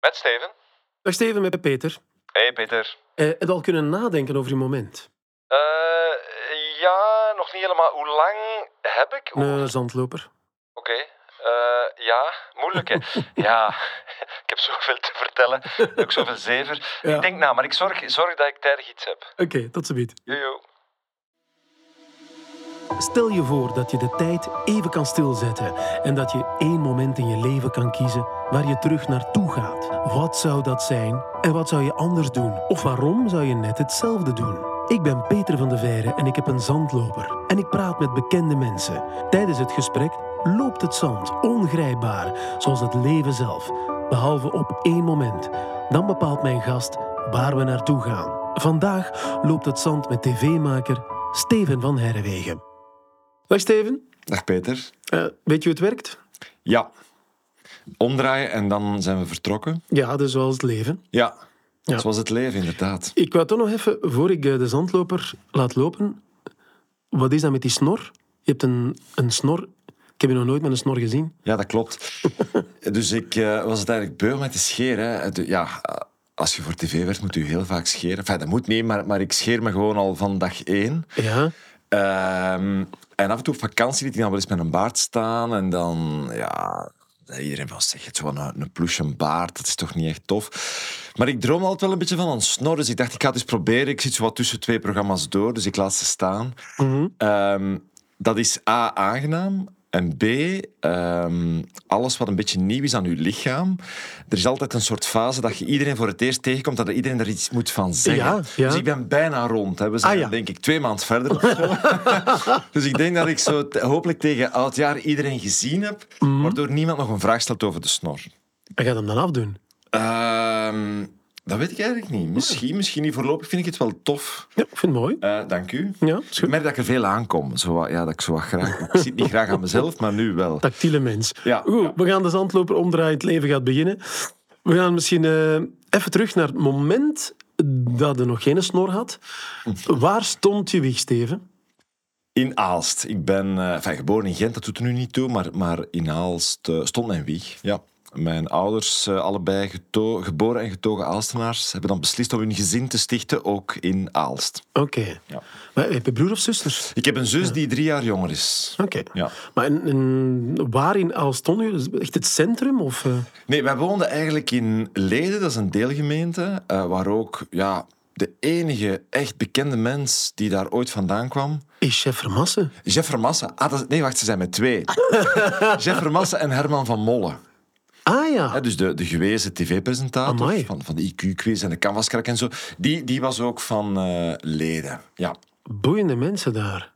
Met Steven. Dag Steven, met Peter. Hey Peter. Eh, je al kunnen nadenken over je moment? Eh, ja, nog niet helemaal. Hoe lang heb ik? Een zandloper. Oké. Eh, ja, moeilijk hè. ja, ik heb zoveel te vertellen. Ook zoveel zever. Ja. Ik denk na, maar ik zorg, zorg dat ik tijdig iets heb. Oké, tot ziens. Jojo. Stel je voor dat je de tijd even kan stilzetten en dat je één moment in je leven kan kiezen waar je terug naartoe gaat. Wat zou dat zijn en wat zou je anders doen? Of waarom zou je net hetzelfde doen? Ik ben Peter van de Veire en ik heb een zandloper. En ik praat met bekende mensen. Tijdens het gesprek loopt het zand, ongrijpbaar, zoals het leven zelf. Behalve op één moment. Dan bepaalt mijn gast waar we naartoe gaan. Vandaag loopt het zand met tv-maker Steven van Herrewegen. Dag Steven, Dag Peter. Eh, weet je hoe het werkt? Ja. Omdraaien en dan zijn we vertrokken. Ja, dus zoals het leven. Ja. Ja. Zoals het leven, inderdaad. Ik wou toch nog even, voor ik eh, de zandloper laat lopen, wat is dat met die snor? Je hebt een, een snor. Ik heb je nog nooit met een snor gezien. Ja, dat klopt. dus ik eh, was het eigenlijk beu met te scheren. Ja, als je voor tv werkt, moet je heel vaak scheren. Enfin, dat moet niet, maar, maar ik scheer me gewoon al van dag één. Ja. Ehm, en af en toe op vakantie liet ik dan wel eens met een baard staan. En dan, ja... Iedereen van zeg het zo een, een ploesje een baard, dat is toch niet echt tof. Maar ik droom altijd wel een beetje van een snor, dus ik dacht ik ga het eens proberen. Ik zit zo wat tussen twee programma's door, dus ik laat ze staan. Mhm. Ehm, dat is A, aangenaam. En B, ehm, alles wat een beetje nieuw is aan je lichaam. Er is altijd een soort fase dat je iedereen voor het eerst tegenkomt, dat iedereen er iets moet van zeggen. Ja, ja. Dus ik ben bijna rond. Hè. We zijn Ah, ja. denk ik twee maanden verder dus ik denk dat ik zo hopelijk tegen oud jaar iedereen gezien heb, Mhm. waardoor niemand nog een vraag stelt over de snor. En gaat hem dan afdoen? Ehm, dat weet ik eigenlijk niet. Misschien, misschien niet. Voorlopig vind ik het wel tof. Ja, ik vind het mooi. Eh, dank u. Ja, Ik merk dat ik er veel aankom. Zo, ja, dat ik zo wat graag... Ik zit niet graag aan mezelf, maar nu wel. Tactiele mens. Ja. Goed, we gaan de zandloper omdraaien. Het leven gaat beginnen. We gaan misschien eh, even terug naar het moment dat je nog geen snor had. Waar stond je wieg, Steven? In Aalst. Ik ben enfin, geboren in Gent, dat doet er nu niet toe, maar, maar in Aalst stond mijn wieg. Ja. Mijn ouders, eh, allebei geto- geboren en getogen Aalstenaars, hebben dan beslist om hun gezin te stichten, ook in Aalst. Oké. Ja. Maar Heb je broer of zusters? Ik heb een zus die drie jaar jonger is. Oké. Ja. Maar en, en waar in Aalst Echt het centrum? Of, eh? Nee, wij woonden eigenlijk in Leden, dat is een deelgemeente, eh, waar ook ja, de enige echt bekende mens die daar ooit vandaan kwam, Is chef Vermassen? Jeff Vermassen. Ah, dat, nee, wacht, ze zijn met twee. Jeff Vermassen en Herman van Molle. Ah ja. Dus de, de gewezen tv-presentator van, van de IQ-quiz en de Canvascrack en zo. Die, die was ook van eh, Leden. Ja. Boeiende mensen daar.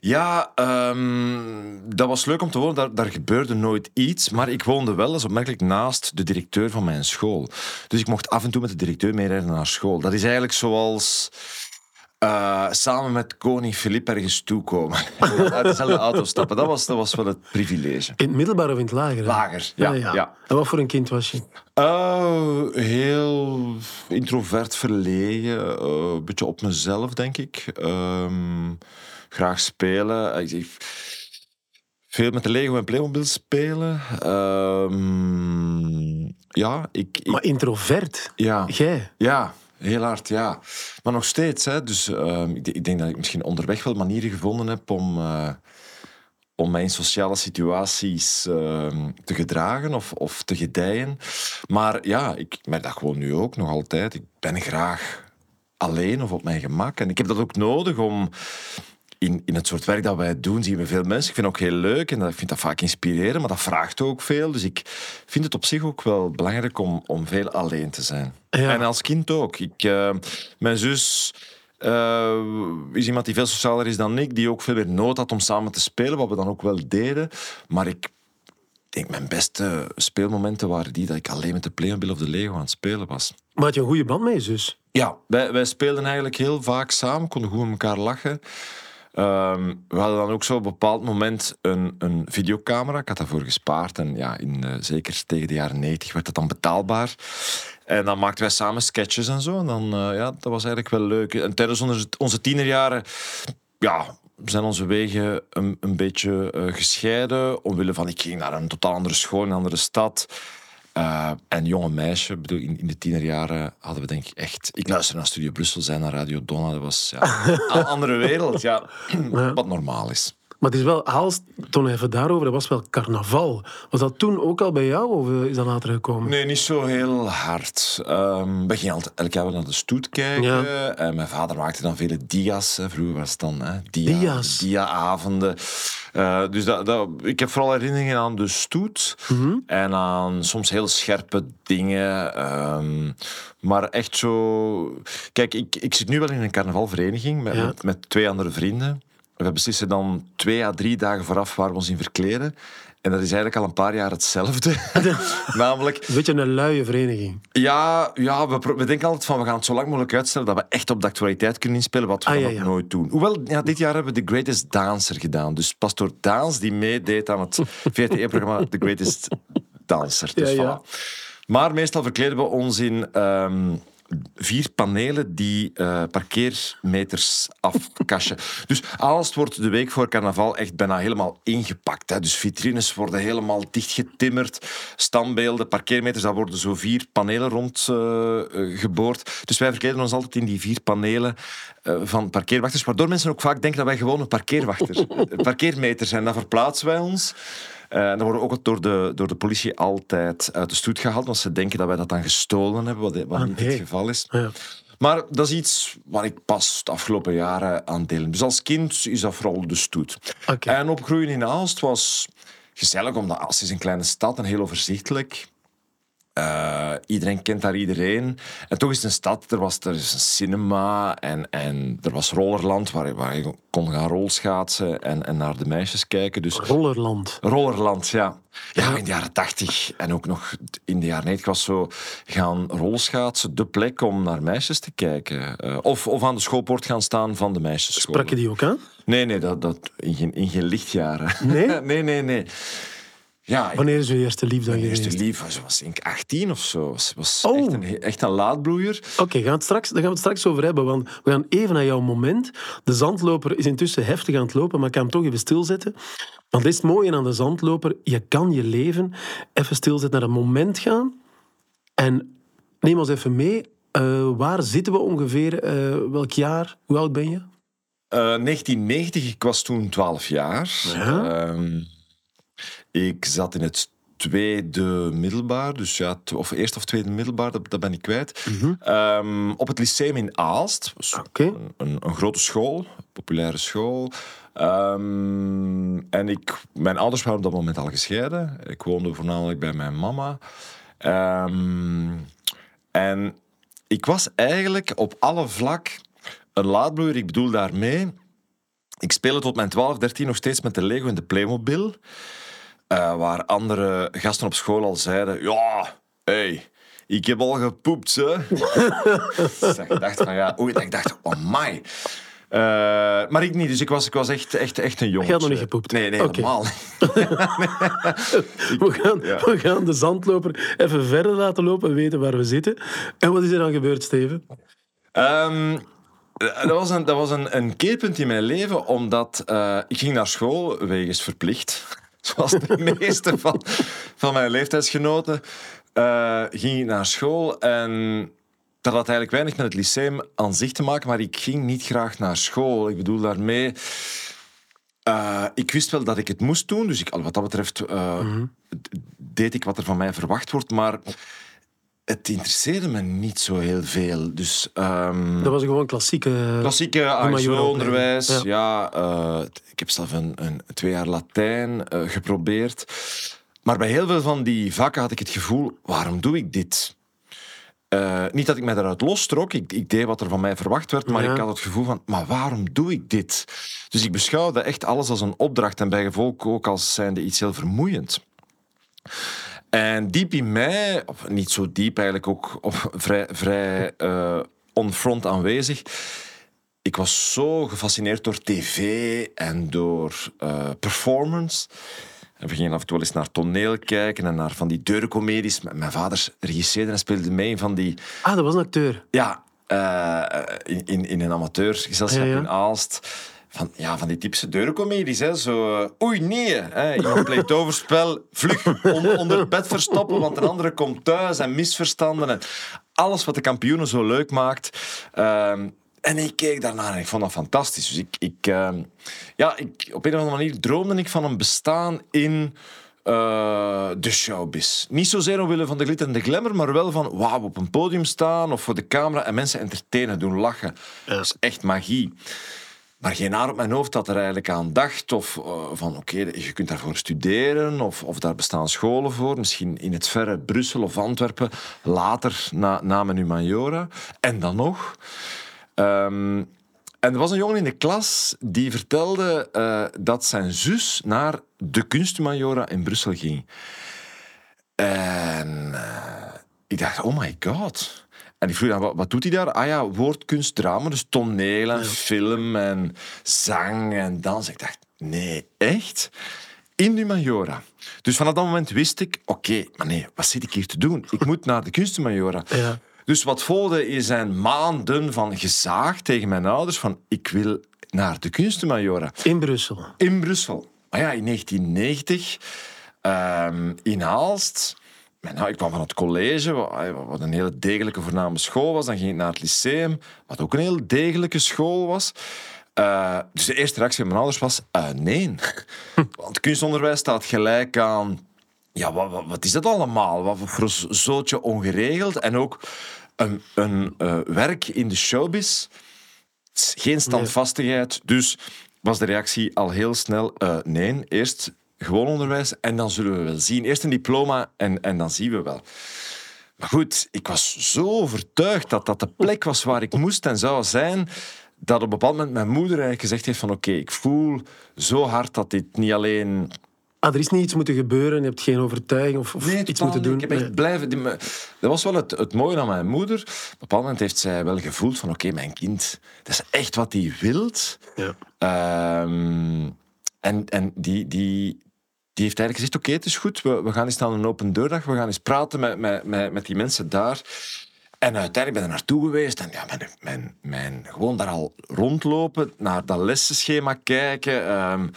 Ja, ehm, dat was leuk om te horen. Daar, daar gebeurde nooit iets. Maar ik woonde wel, is opmerkelijk, naast de directeur van mijn school. Dus ik mocht af en toe met de directeur meerijden naar school. Dat is eigenlijk zoals eh, samen met koning Filip ergens toekomen. Uit dezelfde auto stappen. Dat was, dat was wel het privilege. In het middelbaar of in het lager? hè? Lager, ja. ja. En wat voor een kind was je? Oh, heel introvert verlegen. eh, een beetje op mezelf, denk ik. Ehm, graag spelen. Ik, ik- veel met de Lego en Playmobil spelen. Ehm, ja, ik, ik- Maar introvert? ja, Jij? ja, heel hard, ja. Maar nog steeds, hè. Dus ehm, ik, ik denk dat ik misschien onderweg wel manieren gevonden heb om... eh, om mij in sociale situaties ehm, te gedragen of, of te gedijen. Maar ja, ik merk dat gewoon nu ook nog altijd. Ik ben graag alleen of op mijn gemak. En ik heb dat ook nodig om... In, in het soort werk dat wij doen, zien we veel mensen. Ik vind het ook heel leuk en ik vind dat vaak inspirerend, maar dat vraagt ook veel. Dus ik vind het op zich ook wel belangrijk om, om veel alleen te zijn. Ja. En als kind ook. Ik, eh, mijn zus eh, is iemand die veel socialer is dan ik, die ook veel meer nood had om samen te spelen, wat we dan ook wel deden. Maar ik denk, mijn beste speelmomenten waren die dat ik alleen met de Playmobil of de Lego aan het spelen was. Maar had je een goede band met je zus? Ja, wij, wij speelden eigenlijk heel vaak samen, konden goed met elkaar lachen. Ehm, we hadden dan ook zo op een bepaald moment een, een videocamera. Ik had daarvoor gespaard. En ja, in, eh, zeker tegen de jaren 90 werd het dan betaalbaar. En dan maakten wij samen sketches en zo. En dan, eh, ja, dat was eigenlijk wel leuk. En tijdens onze, onze tienerjaren, ja, zijn onze wegen een, een beetje eh, gescheiden. Omwille van, ik ging naar een totaal andere school, een andere stad. Uh, en jonge meisje, bedoel, in, in de tienerjaren hadden we denk ik echt... Ik luisterde naar Studio Brussel, zijn naar Radio Donna. Dat was ja, een andere wereld, ja, wat normaal is. Maar het is wel, Aalst, toen even daarover, dat was wel carnaval. Was dat toen ook al bij jou of eh, is dat later gekomen? Nee, niet zo heel hard. Um, we gingen altijd elk jaar naar de stoet kijken. En mijn vader maakte dan vele dia's. Vroeger was het dan hè, dia, dia's. dia-avonden. Uh, dus dat, dat, ik heb vooral herinneringen aan de stoet. Mm En aan soms heel scherpe dingen. Um, maar echt zo... Kijk, ik, ik zit nu wel in een carnavalvereniging met, met, met twee andere vrienden. We beslissen dan twee à drie dagen vooraf waar we ons in verkleden. En dat is eigenlijk al een paar jaar hetzelfde. Namelijk... Een beetje een luie vereniging. Ja, ja we, we, denken altijd van we gaan het zo lang mogelijk uitstellen dat we echt op de actualiteit kunnen inspelen, wat we ah, nooit doen. Hoewel, ja, dit jaar hebben we The Greatest Dancer gedaan. Dus Pastor Daans, die meedeed aan het VRT-programma The Greatest Dancer. Dus ja, voilà. Maar meestal verkleden we ons in... Um, vier panelen die uh, parkeermeters afkassen. dus alles wordt de week voor carnaval echt bijna helemaal ingepakt. Hè. Dus vitrines worden helemaal dichtgetimmerd, standbeelden, parkeermeters, daar worden zo vier panelen rondgeboord. Uh, dus wij verkleden ons altijd in die vier panelen van parkeerwachters, waardoor mensen ook vaak denken dat wij gewoon een parkeerwachter, parkeermeter zijn. Dan verplaatsen wij ons. Uh, dan worden we ook door de, door de politie altijd uit de stoet gehaald, want ze denken dat wij dat dan gestolen hebben, wat, wat niet het geval is. Ja. Maar dat is iets waar ik pas de afgelopen jaren aan deel. Dus als kind is dat vooral de stoet. Okay. En opgroeien in Aalst was gezellig, omdat Aalst is een kleine stad en heel overzichtelijk. Uh, iedereen kent daar iedereen. En toch is het een stad, er was er is een cinema en, en er was Rollerland waar, waar je kon gaan rolschaatsen en, en naar de meisjes kijken. Dus, Rollerland? Rollerland, ja. Ja, in de jaren tachtig en ook nog in de jaren 90 was zo gaan rolschaatsen de plek om naar meisjes te kijken. Uh, of, of aan de schoolpoort gaan staan van de meisjesschool. Sprak je die ook aan? Nee, nee, dat, dat, in, geen, in geen lichtjaren. Nee? nee, nee, nee. Ja, Wanneer is uw eerste lief dan geweest? eerste lief was, was denk ik 18 of zo. Was, was oh. echt, een, echt een laadbloeier. Oké, okay, daar gaan we het straks over hebben. Want we gaan even naar jouw moment. De zandloper is intussen heftig aan het lopen, maar ik kan hem toch even stilzetten. Want dit is het mooie aan de zandloper. Je kan je leven even stilzetten, naar een moment gaan. En neem ons even mee. Uh, waar zitten we ongeveer? Uh, welk jaar? Hoe oud ben je? Uh, 1990, ik was toen 12 jaar. Ja. Ik zat in het tweede middelbaar, dus ja, of eerste of tweede middelbaar, dat, dat ben ik kwijt. Mhm. Ehm, op het lyceum in Aalst, een, een, een, grote school, populaire school. Ehm, en ik, mijn ouders waren op dat moment al gescheiden. Ik woonde voornamelijk bij mijn mama. Ehm, en ik was eigenlijk op alle vlak een laadbloeier. Ik bedoel daarmee, ik speelde tot mijn 12, 13 nog steeds met de Lego en de Playmobil. Uh, waar andere gasten op school al zeiden: Ja, hey, ik heb al gepoept, hè. dus ik dacht van ja, oei, ik dacht, oh my. Uh, maar ik niet, dus ik was, ik was echt, echt, echt een jongen. Je had nog niet gepoept? Nee, nee, okay. helemaal we, gaan, we gaan de zandloper even verder laten lopen en weten waar we zitten. En wat is er dan gebeurd, Steven? Um, dat was, een, dat was een, een keerpunt in mijn leven, omdat uh, ik ging naar school wegens verplicht. Zoals de meeste van, van mijn leeftijdsgenoten. Uh, ging ik naar school en dat had eigenlijk weinig met het lyceum aan zich te maken, maar ik ging niet graag naar school. Ik bedoel daarmee... Uh, ik wist wel dat ik het moest doen, dus ik, wat dat betreft uh, mm -hmm. deed ik wat er van mij verwacht wordt, maar het interesseerde me niet zo heel veel. Dus, um, dat was gewoon klassieke... Klassieke ASO-onderwijs, ja. ja uh, ik heb zelf een, een, twee jaar Latijn uh, geprobeerd. Maar bij heel veel van die vakken had ik het gevoel, waarom doe ik dit? Uh, niet dat ik mij daaruit lostrok, ik, ik, deed wat er van mij verwacht werd, maar ja. ik had het gevoel van, maar waarom doe ik dit? Dus ik beschouwde echt alles als een opdracht en bij gevolg ook als zijnde iets heel vermoeiend. En diep in mij, of niet zo diep eigenlijk, ook of vrij, vrij uh, on front aanwezig. Ik was zo gefascineerd door tv en door uh, performance. En we gingen af en toe wel eens naar toneel kijken en naar van die deurencomedies. Mijn vader regisseerde en speelde mee in van die... Ah, dat was een acteur? Ja, uh, in, in een amateurgezelschap ja, ja. in Aalst. Van, ja, van die typische deurencomedies. Hè. Zo, uh, oei, nee. Hè. Iemand pleegt overspel, vlug on, onder het bed verstoppen, want een andere komt thuis en misverstanden. En alles wat de kampioenen zo leuk maakt. Um, en ik keek daarnaar en ik vond dat fantastisch. Dus ik, ik, uh, ja, ik, op een of andere manier droomde ik van een bestaan in uh, de showbiz. Niet zozeer omwille van de glitter en de glamour, maar wel van wauw, op een podium staan of voor de camera en mensen entertainen, doen lachen. Ja. Dat is echt magie. Maar geen haar op mijn hoofd dat er eigenlijk aan dacht. Of uh, van oké, je kunt daarvoor studeren. Of, of daar bestaan scholen voor. Misschien in het verre Brussel of Antwerpen. Later na, na mijn humaniora. En dan nog. Um, en er was een jongen in de klas die vertelde uh, dat zijn zus naar de kunstmajora in Brussel ging. En uh, ik dacht, oh my god. En ik vroeg dan, wat, wat, doet hij daar? Ah ja, woordkunst, drama, dus toneel en film en zang en dans. Ik dacht, nee, echt? In de Majora. Dus vanaf dat moment wist ik, oké, okay, maar nee, wat zit ik hier te doen? Ik moet naar de kunstmajora. Ja. Dus wat volgde zijn maanden van gezaag tegen mijn ouders van ik wil naar de kunstenmajora. In Brussel? In Brussel. Maar ja, in 1990 um, in Aalst... Nou, ik kwam van het college, wat een hele degelijke voorname school was. Dan ging ik naar het lyceum, wat ook een heel degelijke school was. Uh, dus de eerste reactie van mijn ouders was uh, nee. Want kunstonderwijs staat gelijk aan ja, wat, wat, is dat allemaal? Wat voor zootje ongeregeld? En ook een, een uh, werk in de showbiz, geen standvastigheid. Dus was de reactie al heel snel: nee, eerst gewoon onderwijs en dan zullen we wel zien. Eerst een diploma en, en dan zien we wel. Maar goed, ik was zo overtuigd dat dat de plek was waar ik moest en zou zijn, dat op een bepaald moment mijn moeder eigenlijk gezegd heeft van oké, ik voel zo hard dat dit niet alleen Ah, er is niet iets moeten gebeuren, je hebt geen overtuiging of, of nee, iets moeten doen. Ik heb echt blijven... Dat was wel het, het mooie aan mijn moeder. Op een bepaald moment heeft zij wel gevoeld van... Oké, okay, mijn kind, dat is echt wat hij wilt. Ja. Um, en en die, die, die heeft eigenlijk gezegd... Oké, het is goed, we, we gaan eens naar een open deurdag. We gaan eens praten met, met, met, die mensen daar. En uiteindelijk ben ik naartoe geweest en ja, mijn, mijn, mijn, gewoon daar al rondlopen, naar dat lessenschema kijken. Um,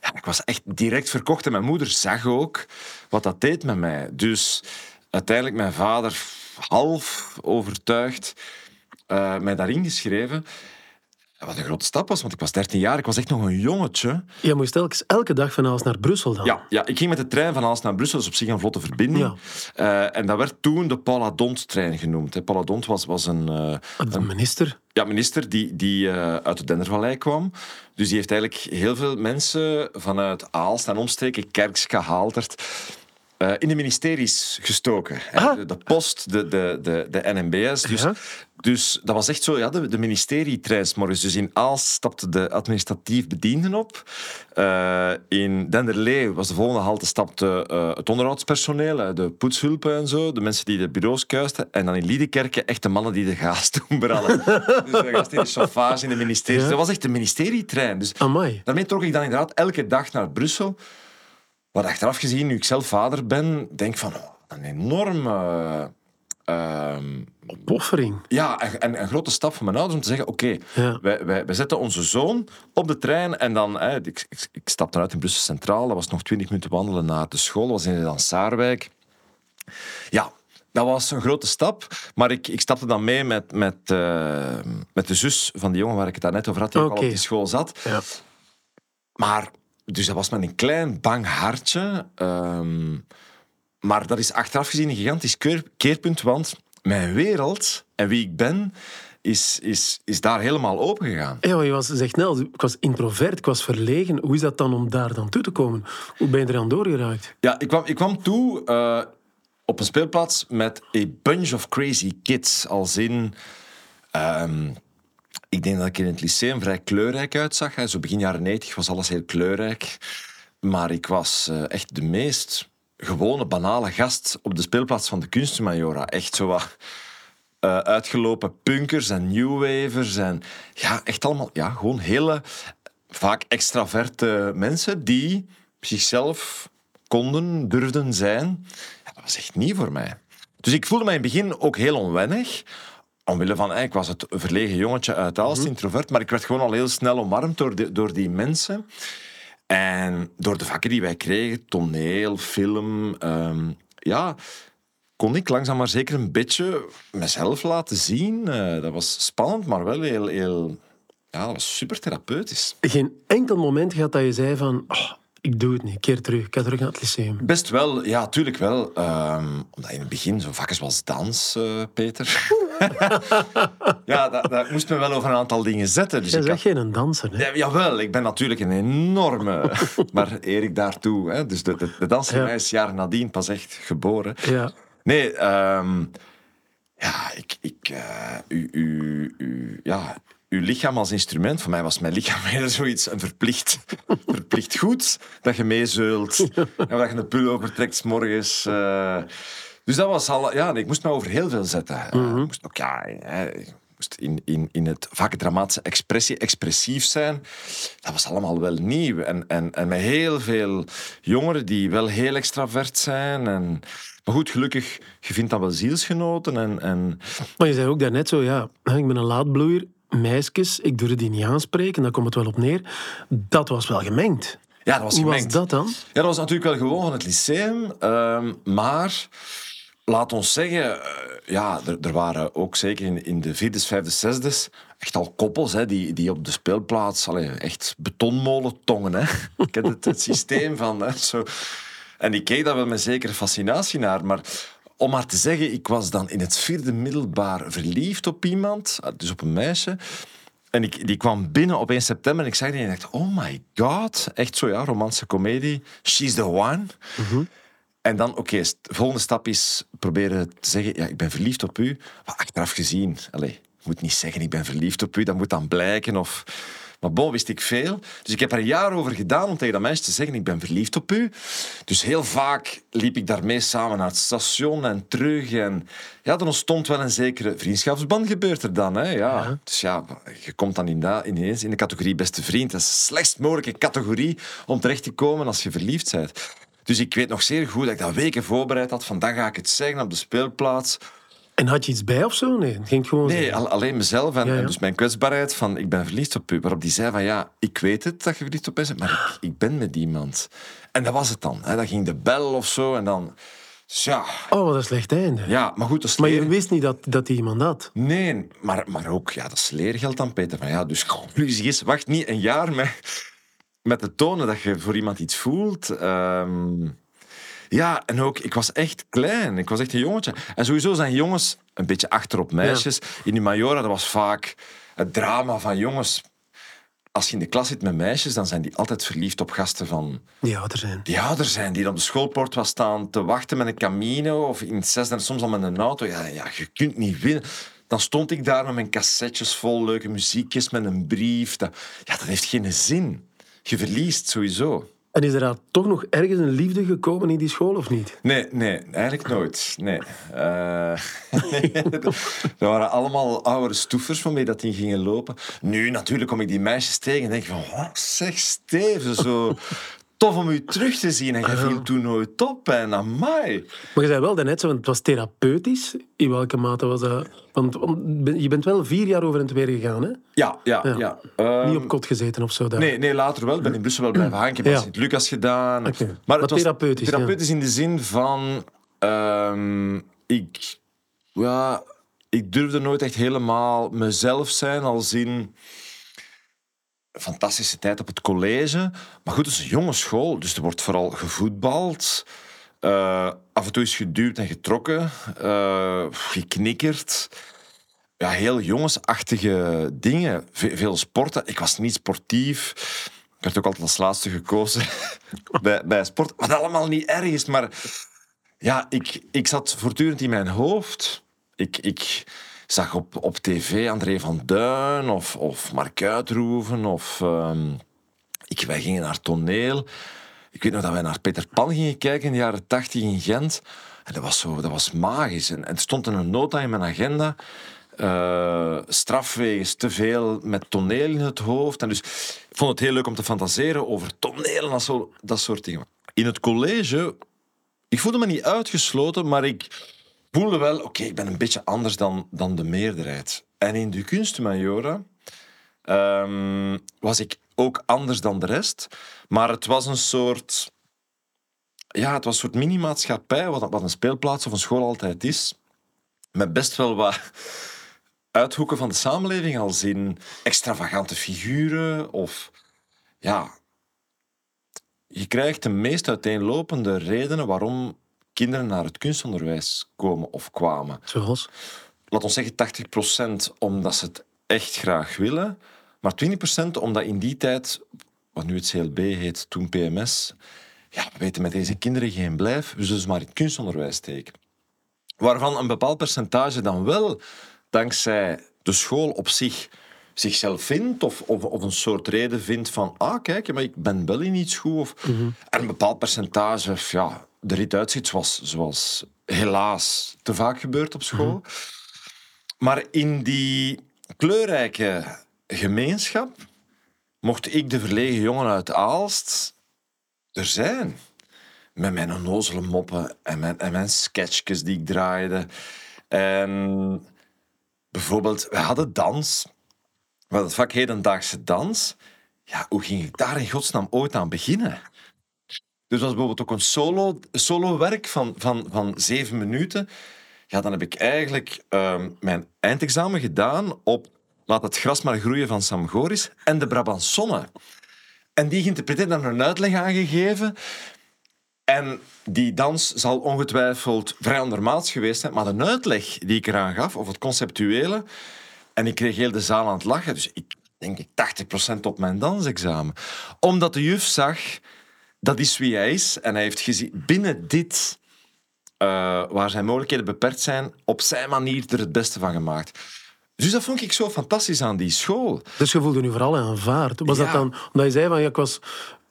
ja, ik was echt direct verkocht en mijn moeder zag ook wat dat deed met mij. Dus uiteindelijk mijn vader half overtuigd uh, mij daarin geschreven. Wat een grote stap was, want ik was 13 jaar. Ik was echt nog een jongetje. Je moest telkens elke dag van Aalst naar Brussel dan? Ja, ja, ik ging met de trein van Aalst naar Brussel. Dat is op zich een vlotte verbinding. Ja. Uh, en dat werd toen de Paladont-trein genoemd. Paladont was, was een... Uh, een minister? Ja, minister die, die uh, uit de Dendervallei kwam. Dus die heeft eigenlijk heel veel mensen vanuit Aalst en omstreken, Kerks, Gehaalderd uh, in de ministeries gestoken. Ah. De, de, post, de, de, de, de NMBS. Dus, ja. dus dat was echt zo, ja, de, de ministerietreins morgens. Dus in Aalst stapte de administratief bedienden op. Uh, in Denderlee was de volgende halte stapte uh, het onderhoudspersoneel, de poetshulpen en zo, de mensen die de bureaus kuisten. En dan in Liedekerke echt de mannen die de gaas doen branden. dus de gasten in de chauffage in de ministeries. Ja. Dat was echt de ministerietrein. Dus Amai. daarmee trok ik dan inderdaad elke dag naar Brussel. Wat achteraf gezien, nu ik zelf vader ben, denk van oh, een enorme. Uh, Opoffering. Ja, en een grote stap van mijn ouders om te zeggen: Oké, okay, ja. wij, wij, wij, zetten onze zoon op de trein. En dan, hè, ik, ik, ik stapte uit in Brussel Centraal. Dat was nog twintig minuten wandelen naar de school. Dat was in de Saarwijk. Ja, dat was een grote stap. Maar ik, ik stapte dan mee met, met, uh, met de zus van die jongen waar ik het daarnet over had, die okay. al op die school zat. Ja. Maar dus dat was met een klein bang hartje. Um, maar dat is achteraf gezien een gigantisch keerpunt, want mijn wereld en wie ik ben, is, is, is daar helemaal open gegaan. Ja, je was, zegt snel, ik was introvert, ik was verlegen. Hoe is dat dan om daar dan toe te komen? Hoe ben je er aan doorgeraakt? Ja, ik kwam, ik kwam toe uh, op een speelplaats met a bunch of crazy kids. Als in... Um, ik denk dat ik in het lyceum vrij kleurrijk uitzag. Zo begin jaren 90 was alles heel kleurrijk. Maar ik was uh, echt de meest gewone, banale gast op de speelplaats van de Kunstmajora. Echt zo wat uh, uitgelopen punkers en newwavers. En ja, echt allemaal ja, gewoon hele, vaak extraverte mensen die zichzelf konden, durfden zijn. Dat was echt niet voor mij. Dus ik voelde mij in het begin ook heel onwennig omwille van, ik was het verlegen jongetje uit Aalst, introvert, maar ik werd gewoon al heel snel omarmd door, de- door die mensen. En door de vakken die wij kregen, toneel, film, ehm, ja, kon ik langzaam maar zeker een beetje mezelf laten zien. Eh, dat was spannend, maar wel heel, heel ja, dat was super therapeutisch. Geen enkel moment gehad dat je zei van... "Oh, ik doe het niet, keer terug. Ik ga terug naar het lyceum. Best wel, ja, tuurlijk wel. Ehm, omdat in het begin zo'n vakken was dans, eh, Peter. ja, dat, dat moest me wel over een aantal dingen zetten. Dus Jij ik bent had- geen danser, hè? Ja, jawel, ik ben natuurlijk een enorme... maar eer ik daartoe. Hè? Dus de, de, de dans in Ja. mij is jaren nadien pas echt geboren. Ja. Nee, ehm, ja, ik... ik eh, u, u, u, ja, uw lichaam als instrument, voor mij was mijn lichaam meer zoiets, een verplicht, verplicht goed, dat je meezeult en dat je een pullover trekt 's morgens. eh. dus dat was al... Ja, nee, ik moest me over heel veel zetten. Eh, ik moest ook, ja... ik moest in, in, in het vaak dramatische expressie expressief zijn. Dat was allemaal wel nieuw. En, en, en met heel veel jongeren die wel heel extravert zijn. En, maar goed, gelukkig, je vindt dan wel zielsgenoten. En, en Maar je zei ook daarnet zo, ja, ik ben een laadbloeier. Meisjes, ik durfde die niet aanspreken, daar komt het wel op neer. Dat was wel gemengd. ja, dat was Hoe was gemengd. dat dan? Ja, dat was natuurlijk wel gewoon van het lyceum. ehm, maar laat ons zeggen, eh, ja, er, er waren ook zeker in, in de vierde, vijfde, zesde echt al koppels hè, die, die op de speelplaats allee, echt betonmolentongen. Hè. Ik ken het, het systeem van. Hè, zo. En ik keek daar wel met zekere fascinatie naar. Maar om maar te zeggen, ik was dan in het vierde middelbaar verliefd op iemand, eh, dus op een meisje. En ik, die kwam binnen op 1 september en ik zag die en ik dacht, oh my god. Echt zo, ja, romantische komedie. She's the one. En dan, oké, de volgende stap is proberen te zeggen, ja, ik ben verliefd op u. Maar achteraf gezien, allez, ik moet niet zeggen, ik ben verliefd op u. Dat moet dan blijken. Of... Maar bon, wist ik veel. Dus ik heb er een jaar over gedaan om tegen dat meisje te zeggen, ik ben verliefd op u. Dus heel vaak liep ik daarmee samen naar het station en terug. En ja, er ontstond wel een zekere vriendschapsband, gebeurt er dan. Hè? Ja. Dus ja, je komt dan ineens in de categorie beste vriend. Dat is de slechtst mogelijke categorie om terecht te komen als je verliefd bent. Dus ik weet nog zeer goed dat ik dat weken voorbereid had. Van dan ga ik het zeggen op de speelplaats. En had je iets bij of zo? Nee, het ging gewoon Nee, al- alleen mezelf en, Ja, ja. en dus mijn kwetsbaarheid van ik ben verliefd op u. Waarop die zei van ja, ik weet het dat je verliefd op bent, maar ik, ik ben met iemand. En dat was het dan. Hè. Dan ging de bel of zo en dan... Dus ja, Oh, wat een slecht einde. ja, maar goed, dat is Maar je wist niet dat, dat die iemand had. Nee, maar, maar ook, ja, dat is leergeld dan, Peter. Van, ja, dus conclusie is, wacht niet een jaar met, met te tonen dat je voor iemand iets voelt. Ehm, ja, en ook, ik was echt klein. Ik was echt een jongetje. En sowieso zijn jongens een beetje achter op meisjes. In die Majora, dat was vaak het drama van jongens. Als je in de klas zit met meisjes, dan zijn die altijd verliefd op gasten van Die ouder zijn. die ouder zijn, die op de schoolpoort was staan te wachten met een camino of in het zesde en soms al met een auto. Ja, ja, je kunt niet winnen. Dan stond ik daar met mijn cassettes vol leuke muziekjes, met een brief. Dat, ja, dat heeft geen zin. Je verliest sowieso. En is er daar toch nog ergens een liefde gekomen in die school of niet? Nee, nee, eigenlijk nooit. Nee. Dat waren allemaal oude stoefers van mij dat die gingen lopen. Nu, natuurlijk kom ik die meisjes tegen en denk van... Wat zeg, Steven, zo tof om u terug te zien. En jij viel toen nooit op. En amai. Maar je zei wel daarnet zo, want het was therapeutisch. In welke mate was dat? Want je bent wel vier jaar over en het weer gegaan, hè? Ja, ja, Ja. ja. Ehm, niet op kot gezeten of zo. Daar. Nee, nee, later wel. Ik ben in Brussel wel blijven hangen. Ik heb Ja. Sint-Lucas gedaan. Maar Maar het was therapeutisch, ja. therapeutisch in de zin van... ehm, ik, ja, ik durfde nooit echt helemaal mezelf zijn, als in... Fantastische tijd op het college. Maar goed, het is een jonge school, dus er wordt vooral gevoetbald. Eh, af en toe is geduwd en getrokken. eh, geknikkerd ja, heel jongensachtige dingen. Ve- veel sporten. Ik was niet sportief. Ik werd ook altijd als laatste gekozen bij, bij sport. Wat allemaal niet erg is, maar ja, ik, ik zat voortdurend in mijn hoofd. Ik, ik zag op, op tv André van Duin of, of Mark Uitroeven of... ehm, ik, wij gingen naar toneel. Ik weet nog dat wij naar Peter Pan gingen kijken in de jaren tachtig in Gent. En dat was, zo, dat was magisch. En, en er stond een nota in mijn agenda. eh strafwegens te veel met toneel in het hoofd. En dus ik vond het heel leuk om te fantaseren over toneel en zo, dat soort dingen. In het college, ik voelde me niet uitgesloten, maar ik, voelde wel, oké, ik ben een beetje anders dan, dan de meerderheid. En in de kunstmajora ehm, was ik ook anders dan de rest. Maar het was een soort... Ja, het was een soort mini-maatschappij, wat, wat een speelplaats of een school altijd is. Met best wel wat uithoeken van de samenleving, als in extravagante figuren of... Ja, je krijgt de meest uiteenlopende redenen waarom kinderen naar het kunstonderwijs komen of kwamen. Zoals? Laat ons zeggen 80% omdat ze het echt graag willen, maar 20% omdat in die tijd, wat nu het CLB heet, toen PMS, ja, we weten met deze kinderen geen blijf, we zullen ze maar in het kunstonderwijs steken. Waarvan een bepaald percentage dan wel, dankzij de school op zich, zichzelf vindt of, of, of een soort reden vindt van ah, kijk, maar ik ben wel in iets goed. Of, En een bepaald percentage ja, er niet uitziet zoals, zoals helaas te vaak gebeurt op school. Maar in die kleurrijke gemeenschap mocht ik de verlegen jongen uit Aalst er zijn. Met mijn onnozele moppen en mijn, en mijn sketchjes die ik draaide. En bijvoorbeeld, we hadden dans. We hadden het vak hedendaagse dans. Ja, hoe ging ik daar in godsnaam ooit aan beginnen? Dus was bijvoorbeeld ook een solo, solo werk van, van, van zeven minuten. Ja, dan heb ik eigenlijk ehm, mijn eindexamen gedaan op Laat het gras maar groeien van Sam Goris en de Brabantsonne. En die geïnterpreteerd naar een uitleg aangegeven. En die dans zal ongetwijfeld vrij ondermaats geweest zijn, maar de uitleg die ik eraan gaf, of het conceptuele, en ik kreeg heel de zaal aan het lachen, dus ik denk ik 80% op mijn dansexamen. Omdat de juf zag, dat is wie hij is, en hij heeft gezien, binnen dit, uh, waar zijn mogelijkheden beperkt zijn, op zijn manier er het beste van gemaakt. Dus dat vond ik zo fantastisch aan die school. Dus je voelde je vooral aanvaard. Was dat dan, omdat je zei van ja, ik was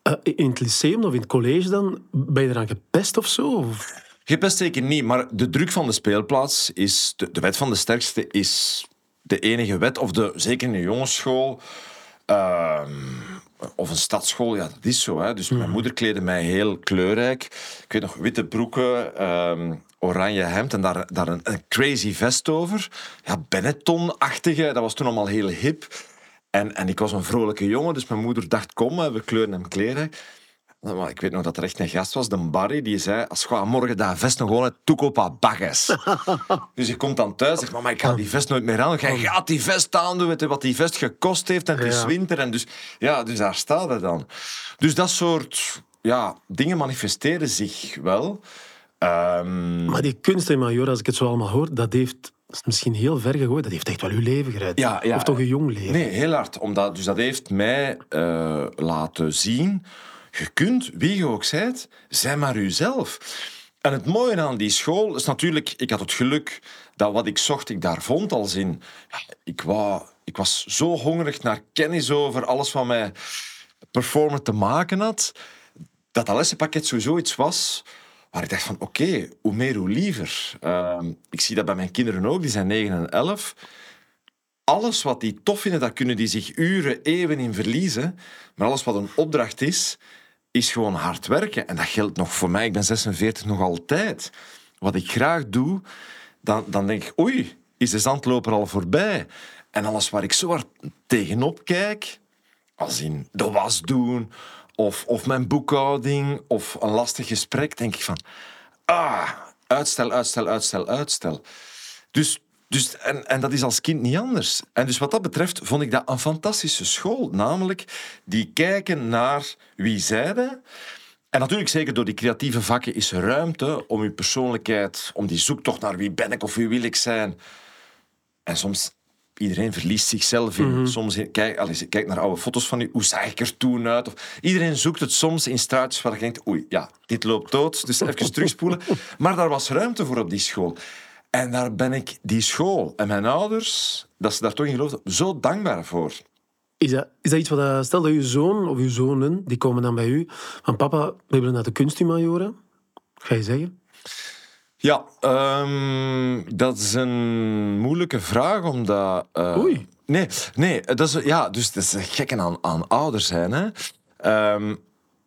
uh, in het lyceum of in het college dan, ben je eraan gepest of zo? Of? Gepest zeker niet, maar de druk van de speelplaats is, de, de wet van de sterkste is de enige wet, of de, zeker in een jongensschool, uh, of een stadsschool, ja, dat is zo. Hè. Dus mijn moeder kleedde mij heel kleurrijk. Ik weet nog, witte broeken, uh, oranje hemd en daar, daar een, een crazy vest over. Ja, Benetton-achtige, dat was toen allemaal heel hip. En, en ik was een vrolijke jongen, dus mijn moeder dacht, kom, we kleuren hem kleren. Maar ik weet nog dat er echt een gast was, de Barry, die zei, als je morgen dat vest nog gewoon uit toekoop aan bagges. dus ik kom dan thuis en zeg, maar ik ga die vest nooit meer aan. Jij gaat die vest aandoen, weet je wat die vest gekost heeft en het is winter. En dus, ja, dus daar staat het dan. Dus dat soort ja, dingen manifesteren zich wel. Um... Maar die kunst in Major, als ik het zo allemaal hoor, dat heeft is misschien heel ver gegooid. Dat heeft echt wel uw leven gered. Ja, ja. Of toch een jong leven. Nee, heel hard. Omdat, dus dat heeft mij uh, laten zien... Je kunt, wie je ook zijt, zijn maar uzelf. En het mooie aan die school is natuurlijk... Ik had het geluk dat wat ik zocht, ik daar vond. Als in... Ik, wou, ik was zo hongerig naar kennis over alles wat mij performen te maken had. Dat dat lessenpakket sowieso iets was waar ik dacht van oké, hoe meer hoe liever. Uh, ik zie dat bij mijn kinderen ook, die zijn 9 en 11. Alles wat die tof vinden, dat kunnen die zich uren, eeuwen in verliezen. Maar alles wat een opdracht is, is gewoon hard werken. En dat geldt nog voor mij, ik ben 46 nog altijd. Wat ik graag doe, dan, dan denk ik, oei, is de zandloper al voorbij? En alles waar ik zo hard tegenop kijk, als in de was doen, of, of mijn boekhouding, of een lastig gesprek, denk ik van, ah, uitstel, uitstel, uitstel, uitstel. Dus, dus, en, en dat is als kind niet anders. En dus wat dat betreft vond ik dat een fantastische school. Namelijk, die kijken naar wie zijde. En natuurlijk, zeker door die creatieve vakken, is er ruimte om je persoonlijkheid, om die zoektocht naar wie ben ik of wie wil ik zijn. En soms iedereen verliest zichzelf in. Mhm. Soms kijk, allez, kijk naar oude foto's van u. Hoe zag ik er toen uit? Of, iedereen zoekt het soms in straatjes waar je denkt, oei, ja, dit loopt dood, dus even terugspoelen. Maar daar was ruimte voor op die school. En daar ben ik die school en mijn ouders, dat ze daar toch in geloofden, zo dankbaar voor. Is dat, is dat iets wat... Eh, stel dat uw zoon of uw zonen, die komen dan bij u, van papa, we willen naar de kunsthumajoren. Ga je zeggen? Ja, um, dat is een moeilijke vraag, omdat... Uh, Oei. Nee, nee dat is, ja, dus dat is het gekke aan, aan ouder zijn. Hè. Um,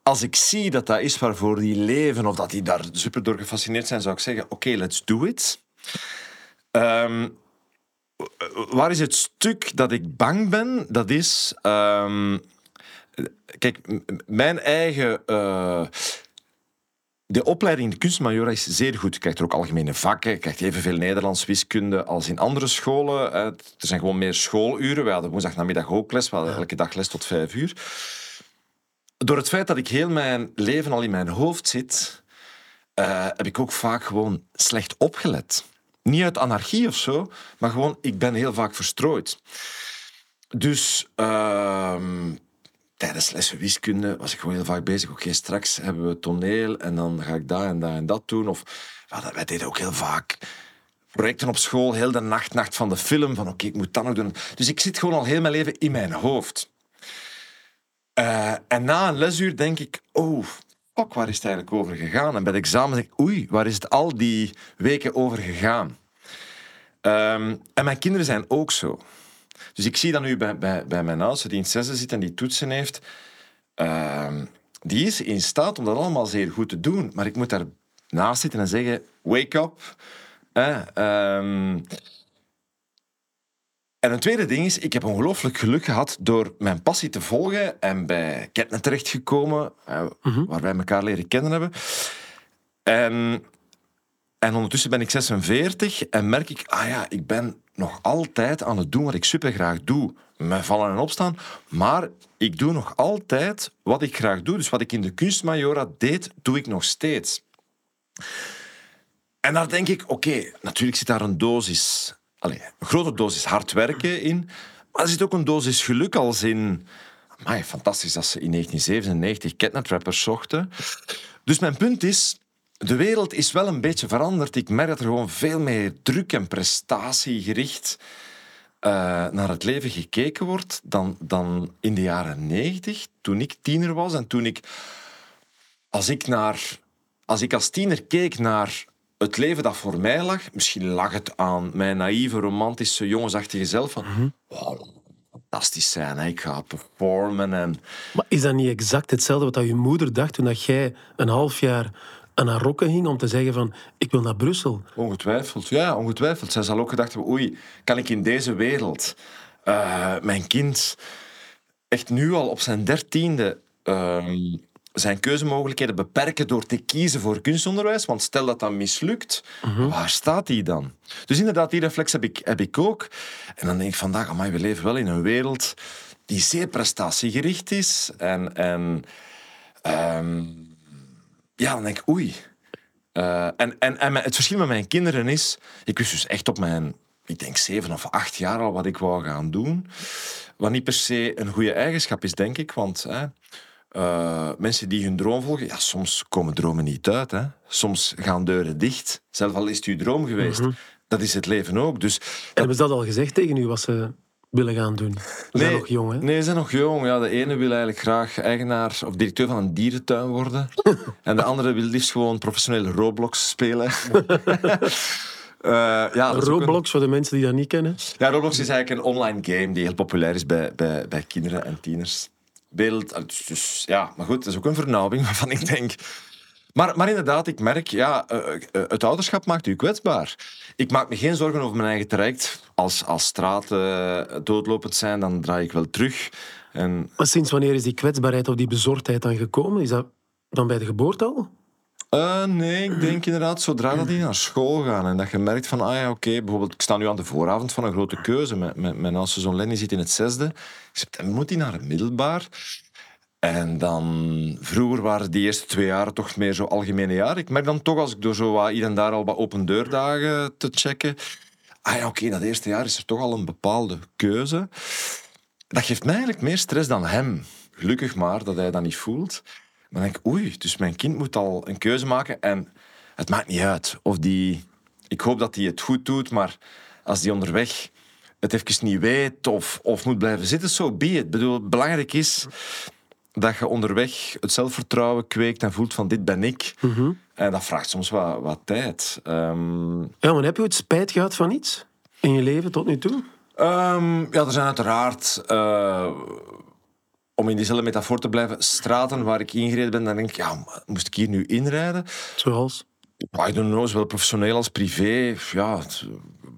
als ik zie dat dat is waarvoor die leven, of dat die daar super door gefascineerd zijn, zou ik zeggen, oké, okay, let's do it. Ehm, waar is het stuk dat ik bang ben? Dat is... ehm, kijk, mijn eigen... eh, de opleiding in de kunstmajora is zeer goed. Je krijgt er ook algemene vakken. Je krijgt evenveel Nederlands wiskunde als in andere scholen. Er zijn gewoon meer schooluren. We hadden woensdagnamiddag ook les. We hadden elke dag les tot vijf uur. Door het feit dat ik heel mijn leven al in mijn hoofd zit, eh, heb ik ook vaak gewoon slecht opgelet. Niet uit anarchie of zo, maar gewoon, ik ben heel vaak verstrooid. Dus ehm, tijdens lessen wiskunde was ik gewoon heel vaak bezig. Oké, straks hebben we toneel en dan ga ik dat en dat en dat doen. Of wij deden ook heel vaak projecten op school, heel de nacht, nacht van de film. Van oké, ik moet dat nog doen. Dus ik zit gewoon al heel mijn leven in mijn hoofd. Eh, en na een lesuur denk ik, oh, fuck, waar is het eigenlijk over gegaan? En bij het examen denk ik, oei, waar is het al die weken over gegaan? Ehm, en mijn kinderen zijn ook zo. Dus ik zie dat nu bij, bij, bij mijn oudste, die in zesde zit en die toetsen heeft. Ehm, die is in staat om dat allemaal zeer goed te doen. Maar ik moet daar naast zitten en zeggen, wake up. Ehm, en een tweede ding is, ik heb ongelooflijk geluk gehad door mijn passie te volgen en bij Ketnet terechtgekomen, eh, waar wij elkaar leren kennen hebben. En, en ondertussen ben ik 46 en merk ik, ah ja, ik ben nog altijd aan het doen wat ik supergraag doe. Met vallen en opstaan. Maar ik doe nog altijd wat ik graag doe. Dus wat ik in de kunstmajora deed, doe ik nog steeds. En daar denk ik, oké, natuurlijk zit daar een dosis, allez, een grote dosis hard werken in, maar er zit ook een dosis geluk als in, amai, fantastisch dat ze in 1997 Catnet-rappers zochten. Dus mijn punt is, de wereld is wel een beetje veranderd. Ik merk dat er gewoon veel meer druk en prestatiegericht eh, naar het leven gekeken wordt dan, dan in de jaren 90, toen ik tiener was en toen ik als ik, naar, als ik als tiener keek naar het leven dat voor mij lag, misschien lag het aan mijn naïeve, romantische, jongensachtige zelf van wow, fantastisch zijn, hè. ik ga performen en... Maar is dat niet exact hetzelfde wat dat je moeder dacht toen dat jij een half jaar aan haar rokken hing om te zeggen van ik wil naar Brussel? Ongetwijfeld, ja, ongetwijfeld. Zij zal ook gedacht hebben, oei, kan ik in deze wereld eh, mijn kind echt nu al op zijn dertiende ehm, zijn keuzemogelijkheden beperken door te kiezen voor kunstonderwijs? Want stel dat dat mislukt, waar staat hij dan? Dus inderdaad, die reflex heb ik, heb ik ook. En dan denk ik vandaag, amai, we leven wel in een wereld die zeer prestatiegericht is. En, en ehm, ja, dan denk ik, oei, eh, en en, en het verschil met mijn kinderen is... Ik wist dus echt op mijn, ik denk, zeven of acht jaar al wat ik wou gaan doen. Wat niet per se een goede eigenschap is, denk ik. Want hè, eh, mensen die hun droom volgen... Ja, soms komen dromen niet uit. Hè. Soms gaan deuren dicht. Zelf al is het uw droom geweest. Dat is het leven ook. Dus En hebben ze dat al gezegd tegen u, wat ze willen gaan doen? Ze zijn nog jong, hè? Nee, ze zijn nog jong. Ja, de ene wil eigenlijk graag eigenaar of directeur van een dierentuin worden. en de andere wil liefst gewoon professioneel Roblox spelen. Eh, ja, een- Roblox, voor de mensen die dat niet kennen. ja, Roblox is eigenlijk een online game die heel populair is bij, bij, bij kinderen en tieners. Wereld, dus, dus, ja, maar goed, dat is ook een vernauwing waarvan ik denk... Maar, maar inderdaad, ik merk, ja, eh, eh, het ouderschap maakt u kwetsbaar. Ik maak me geen zorgen over mijn eigen traject. Als, als straten eh, doodlopend zijn, dan draai ik wel terug. En sinds wanneer is die kwetsbaarheid of die bezorgdheid dan gekomen? Is dat dan bij de geboorte al? Eh, nee, ik denk inderdaad, zodra dat die naar school gaan en dat je merkt van, ah ja, oké, bijvoorbeeld, ik sta nu aan de vooravond van een grote keuze. Mijn, mijn, mijn oudste zoon Lenny zit in het zesde. September moet hij naar het middelbaar. En dan, vroeger waren die eerste twee jaren toch meer zo algemene jaren. Ik merk dan toch, als ik door zo wat hier en daar al wat open deurdagen te checken, ah ja, oké, dat eerste jaar is er toch al een bepaalde keuze. Dat geeft mij eigenlijk meer stress dan hem. Gelukkig maar dat hij dat niet voelt. Maar dan denk ik, oei, dus mijn kind moet al een keuze maken. En het maakt niet uit of die... Ik hoop dat hij het goed doet, maar als die onderweg het even niet weet of, of moet blijven zitten, zo so be it. Bedoel, belangrijk is dat je onderweg het zelfvertrouwen kweekt en voelt van dit ben ik. En dat vraagt soms wat, wat tijd. Ehm, Ja, maar heb je ooit spijt gehad van iets in je leven tot nu toe? Ehm, ja, er zijn uiteraard, eh, om in diezelfde metafoor te blijven, straten waar ik ingereden ben. Dan denk ik, ja, moest ik hier nu inrijden? Zoals? I don't know, zowel professioneel als privé. Ja, het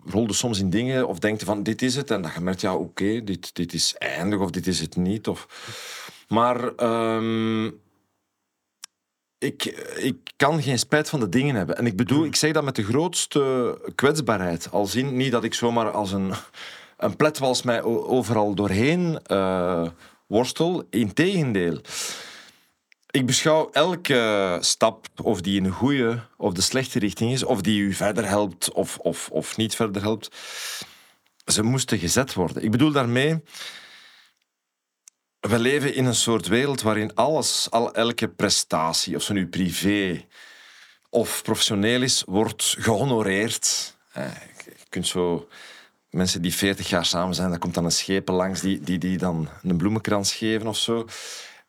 rolde soms in dingen of denkte van dit is het. En dat je merkt, ja oké, dit, dit is eindig of dit is het niet. Of... Maar ehm, ik, ik kan geen spijt van de dingen hebben. En ik bedoel, ik zeg dat met de grootste kwetsbaarheid. Al zien niet dat ik zomaar als een, een pletwals mij overal doorheen eh, worstel. Integendeel. Ik beschouw elke stap, of die in een goede of de slechte richting is, of die u verder helpt of, of, of niet verder helpt, ze moesten gezet worden. Ik bedoel daarmee, we leven in een soort wereld waarin alles, al elke prestatie, of ze nu privé of professioneel is, wordt gehonoreerd. Eh, Je kunt zo mensen die 40 jaar samen zijn, daar komt dan een schepen langs die, die, die dan een bloemenkrans geven of zo.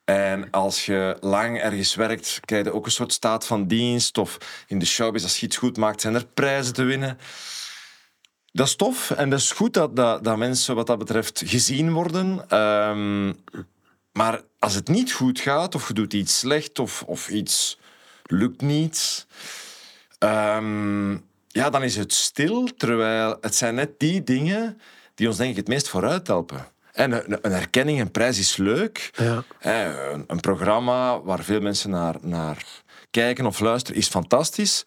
En als je lang ergens werkt, krijg je ook een soort staat van dienst. Of in de showbiz, als je iets goed maakt, zijn er prijzen te winnen. Dat is tof en dat is goed dat, dat, dat mensen wat dat betreft gezien worden. Ehm, maar als het niet goed gaat, of je doet iets slecht, of, of iets lukt niet, ehm, ja, dan is het stil. Terwijl het zijn net die dingen die ons denk ik het meest vooruit helpen. En een, een erkenning, een prijs is leuk. Ja. Een, een programma waar veel mensen naar, naar kijken of luisteren is fantastisch.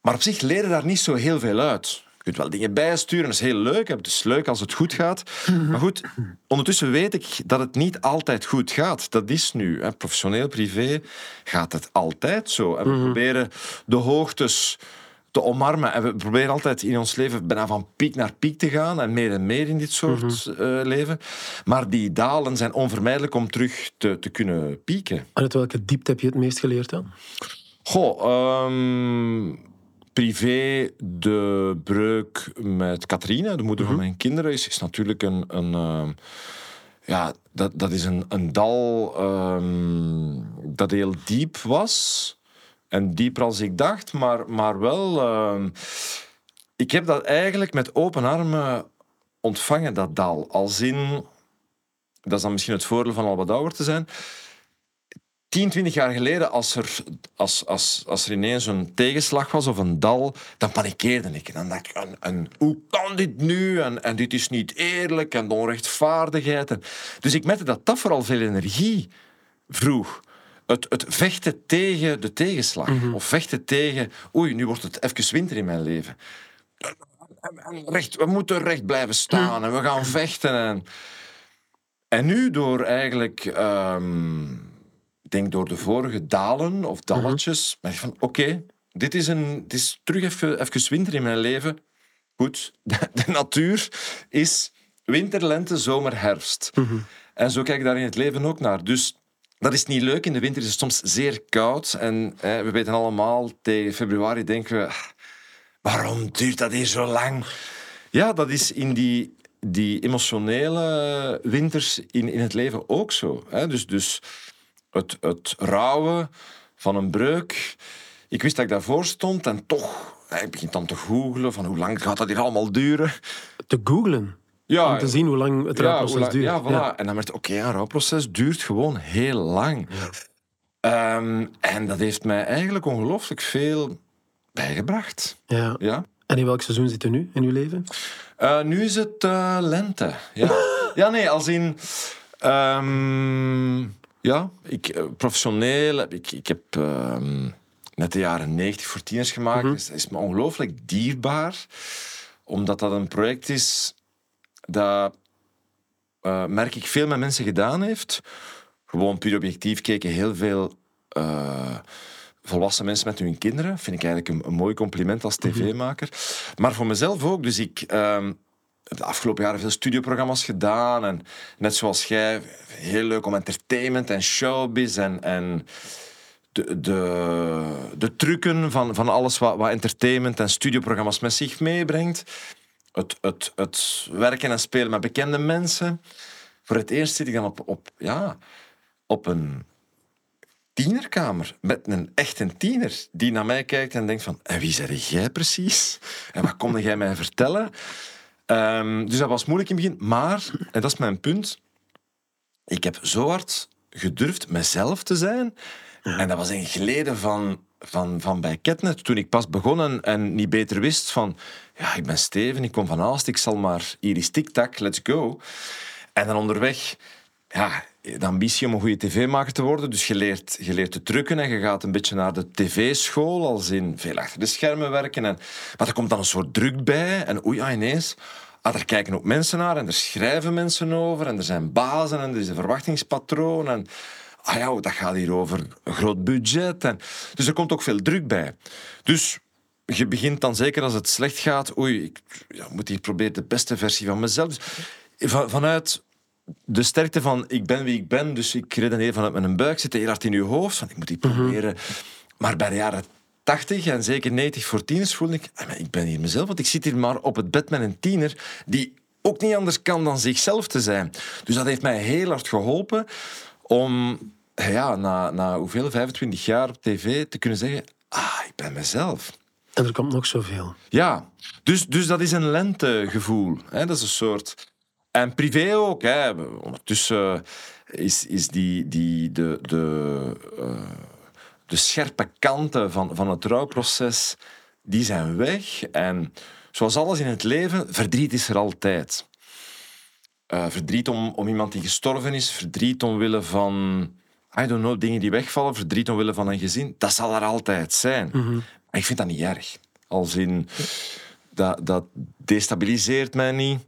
Maar op zich leren daar niet zo heel veel uit. Je kunt wel dingen bijsturen, dat is heel leuk. Het is leuk als het goed gaat. Maar goed, ondertussen weet ik dat het niet altijd goed gaat. Dat is nu. Hè. Professioneel, privé gaat het altijd zo. En we proberen de hoogtes te omarmen. En we proberen altijd in ons leven bijna van piek naar piek te gaan. En meer en meer in dit soort eh, leven. Maar die dalen zijn onvermijdelijk om terug te, te kunnen pieken. Uit welke diepte heb je het meest geleerd dan? Goh, ehm, privé, de breuk met Katrine, de moeder van mijn kinderen, is, is natuurlijk een. een ehm, ja, dat, dat is een, een dal ehm, dat heel diep was. En dieper als ik dacht, maar, maar wel. ehm, ik heb dat eigenlijk met open armen ontvangen, dat dal. Als in. Dat is dan misschien het voordeel van al wat ouder te zijn. 10, 20 jaar geleden, als er, als, als, als er ineens een tegenslag was of een dal, dan panikeerde ik. En dan dacht ik, en, hoe kan dit nu? En, en dit is niet eerlijk en onrechtvaardigheid. En, dus ik merkte dat dat vooral veel energie vroeg. Het, het vechten tegen de tegenslag. Of vechten tegen, oei, nu wordt het even winter in mijn leven. En- en Recht, we moeten recht blijven staan en we gaan vechten. En, en nu door eigenlijk... ehm, ik denk door de vorige dalen of dalletjes, ben ik van oké, dit is een, het is terug even, even winter in mijn leven. Goed, de, de natuur is winter, lente, zomer, herfst. En zo kijk ik daar in het leven ook naar. Dus dat is niet leuk. In de winter is het soms zeer koud. En we weten allemaal, tegen februari denken we... "Ah, Waarom duurt dat hier zo lang? Ja, dat is in die, die emotionele winters in, in het leven ook zo. Hè? Dus, dus het, het rouwen van een breuk. Ik wist dat ik daarvoor stond en toch... Ik begin dan te googlen van hoe lang gaat dat hier allemaal duren. Te googlen. Ja, om te zien hoe lang het rouwproces duurt. Ja, voilà. En dan werd oké, een rouwproces duurt gewoon heel lang. Ehm, en dat heeft mij eigenlijk ongelooflijk veel bijgebracht. Ja. Ja. En in welk seizoen zit je nu in uw leven? Eh, nu is het eh, lente. Ja. ja, nee, als in... ehm, ja, ik, eh, professioneel heb ik... Ik heb ehm, net de jaren 90 voor tieners gemaakt. Dus dat is me ongelooflijk dierbaar. Omdat dat een project is dat, eh, merk ik, veel met mensen gedaan heeft. Gewoon puur objectief keken heel veel... eh, volwassen mensen met hun kinderen. Vind ik eigenlijk een, een mooi compliment als tv-maker. Maar voor mezelf ook. Dus ik ehm, heb de afgelopen jaren veel studioprogramma's gedaan. En net zoals jij, heel leuk om entertainment en showbiz en... en de, de, de trucken van, van alles wat, wat entertainment en studioprogramma's met zich meebrengt. Het, het, het werken en spelen met bekende mensen. Voor het eerst zit ik dan op, op, ja, op een tienerkamer met een echte tiener die naar mij kijkt en denkt van en wie zeg jij precies? En wat kon jij mij vertellen? Ehm, dus dat was moeilijk in het begin. Maar, en dat is mijn punt, ik heb zo hard gedurfd mezelf te zijn. En dat was een geleden van van, van bij Ketnet, toen ik pas begon en, niet beter wist van... Ja, ik ben Steven, ik kom van Aalst, ik zal maar Iris TikTak, let's go. En dan onderweg, ja, de ambitie om een goede tv-maker te worden. Dus je leert, je leert te drukken en je gaat een beetje naar de tv-school, als in veel achter de schermen werken. En, maar er komt dan een soort druk bij en oei, ja, ineens... Ah, kijken ook mensen naar en er schrijven mensen over en er zijn bazen en er is een verwachtingspatroon en ah ja, dat gaat hier over een groot budget. En, dus er komt ook veel druk bij. Dus je begint dan zeker als het slecht gaat, oei, ik ja, moet hier proberen de beste versie van mezelf. Dus van, vanuit de sterkte van ik ben wie ik ben, dus ik redeneer vanuit mijn buik, zit heel hard in je hoofd, van ik moet die proberen. Maar bij de jaren 80 en zeker 90 voor tieners voelde ik, ah, ik ben hier mezelf, want ik zit hier maar op het bed met een tiener die ook niet anders kan dan zichzelf te zijn. Dus dat heeft mij heel hard geholpen om ja, na, na hoeveel, 25 jaar op tv te kunnen zeggen, ah, ik ben mezelf. En er komt nog zoveel. Ja, dus, dus dat is een lentegevoel. Hè? Dat is een soort... En privé ook. Hè? Ondertussen is, is die, die, de, de, uh, de scherpe kanten van, van het rouwproces, die zijn weg. En zoals alles in het leven, verdriet is er altijd. Uh, verdriet om, om iemand die gestorven is, verdriet omwille van I don't know, dingen die wegvallen, verdriet omwille van een gezin, dat zal er altijd zijn. Maar ik vind dat niet erg. Als in, dat, dat destabiliseert mij niet.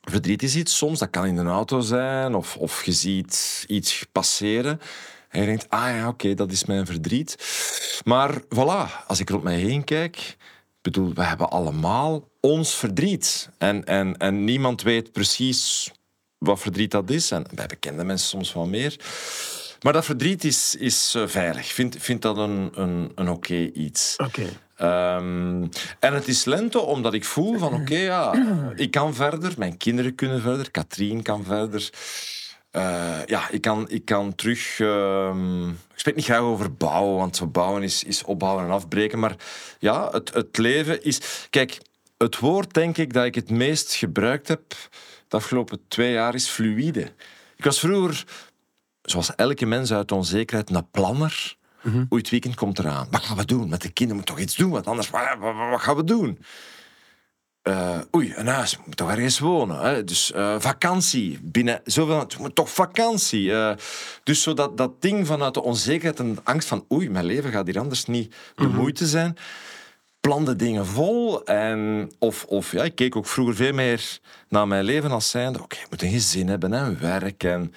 Verdriet is iets soms, dat kan in een auto zijn, of, of je ziet iets passeren. En je denkt, ah ja, oké, dat is mijn verdriet. Maar voilà, als ik rond mij heen kijk, bedoel, we hebben allemaal ons verdriet. En, en, en niemand weet precies wat verdriet dat is. En bij bekende mensen soms wel meer. Maar dat verdriet is, is uh, veilig. Vind, vind dat een, een, een oké iets. Oké. Um, en het is lente omdat ik voel van oké, ja, ik kan verder. Mijn kinderen kunnen verder. Katrien kan verder. Uh, ja, ik kan, ik kan terug... Uh, ik spreek niet graag over bouwen, want bouwen is, is opbouwen en afbreken. Maar ja, het, het leven is... Kijk, het woord denk ik dat ik het meest gebruikt heb de afgelopen twee jaar is fluïde. Ik was vroeger zoals elke mens uit onzekerheid, een planner. Mm Oei, het weekend komt eraan. Wat gaan we doen? Met de kinderen moeten toch iets doen, want anders, wat, wat, gaan we doen? Uh, oei, een huis, moet toch ergens wonen. Hè? Dus uh, vakantie, binnen zoveel, het moet toch vakantie. Uh, dus zo dat, dat ding vanuit de onzekerheid en de angst van oei, mijn leven gaat hier anders niet de mhm. moeite zijn. Plande dingen vol. En, of, of ja, ik keek ook vroeger veel meer naar mijn leven als zijnde, oké, ik moet een gezin hebben en werk en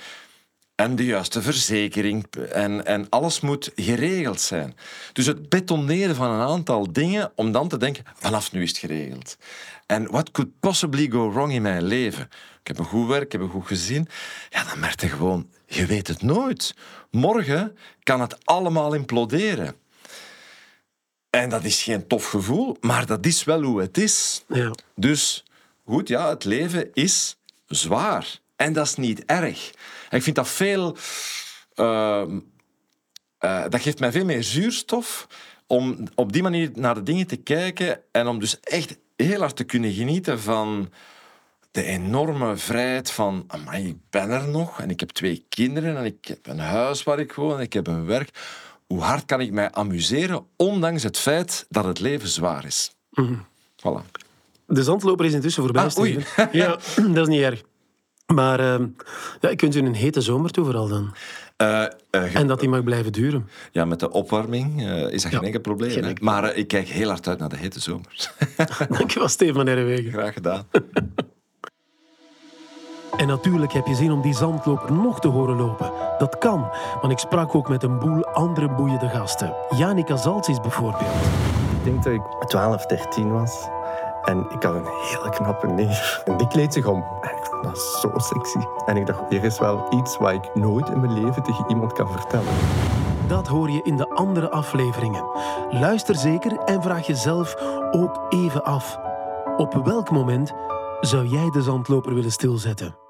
en de juiste verzekering. En, en alles moet geregeld zijn. Dus het betoneren van een aantal dingen om dan te denken, vanaf nu is het geregeld. En what could possibly go wrong in mijn leven? Ik heb een goed werk, ik heb een goed gezin. Ja, dan merk je gewoon, je weet het nooit. Morgen kan het allemaal imploderen. En dat is geen tof gevoel, maar dat is wel hoe het is. Ja. Dus goed, ja, het leven is zwaar. En dat is niet erg. ik vind dat veel... Uh, uh, dat geeft mij veel meer zuurstof om op die manier naar de dingen te kijken en om dus echt heel hard te kunnen genieten van de enorme vrijheid van, amai, ik ben er nog en ik heb twee kinderen en ik heb een huis waar ik woon en ik heb een werk. Hoe hard kan ik mij amuseren, ondanks het feit dat het leven zwaar is? Mm Voilà. De zandloper is intussen voorbij, ah, oei. Ja, dat is niet erg. Maar uh, ja, ik wens u een hete zomer toe vooral dan. Uh, uh, en dat die mag blijven duren. Ja, met de opwarming is dat geen enkel probleem. Geen enkel. Maar ik kijk heel hard uit naar de hete zomer. Dankjewel, Steven van Erwegen. Graag gedaan. En natuurlijk heb je zin om die zandloper nog te horen lopen. Dat kan, want ik sprak ook met een boel andere boeiende gasten. Janika Zaltzis bijvoorbeeld. Ik denk dat ik 12, 13 was. En ik had een hele knappe neef. En die kleedt zich om. Dat is zo sexy. En ik dacht, hier is wel iets wat ik nooit in mijn leven tegen iemand kan vertellen. Dat hoor je in de andere afleveringen. Luister zeker en vraag jezelf ook even af. Op welk moment zou jij de zandloper willen stilzetten?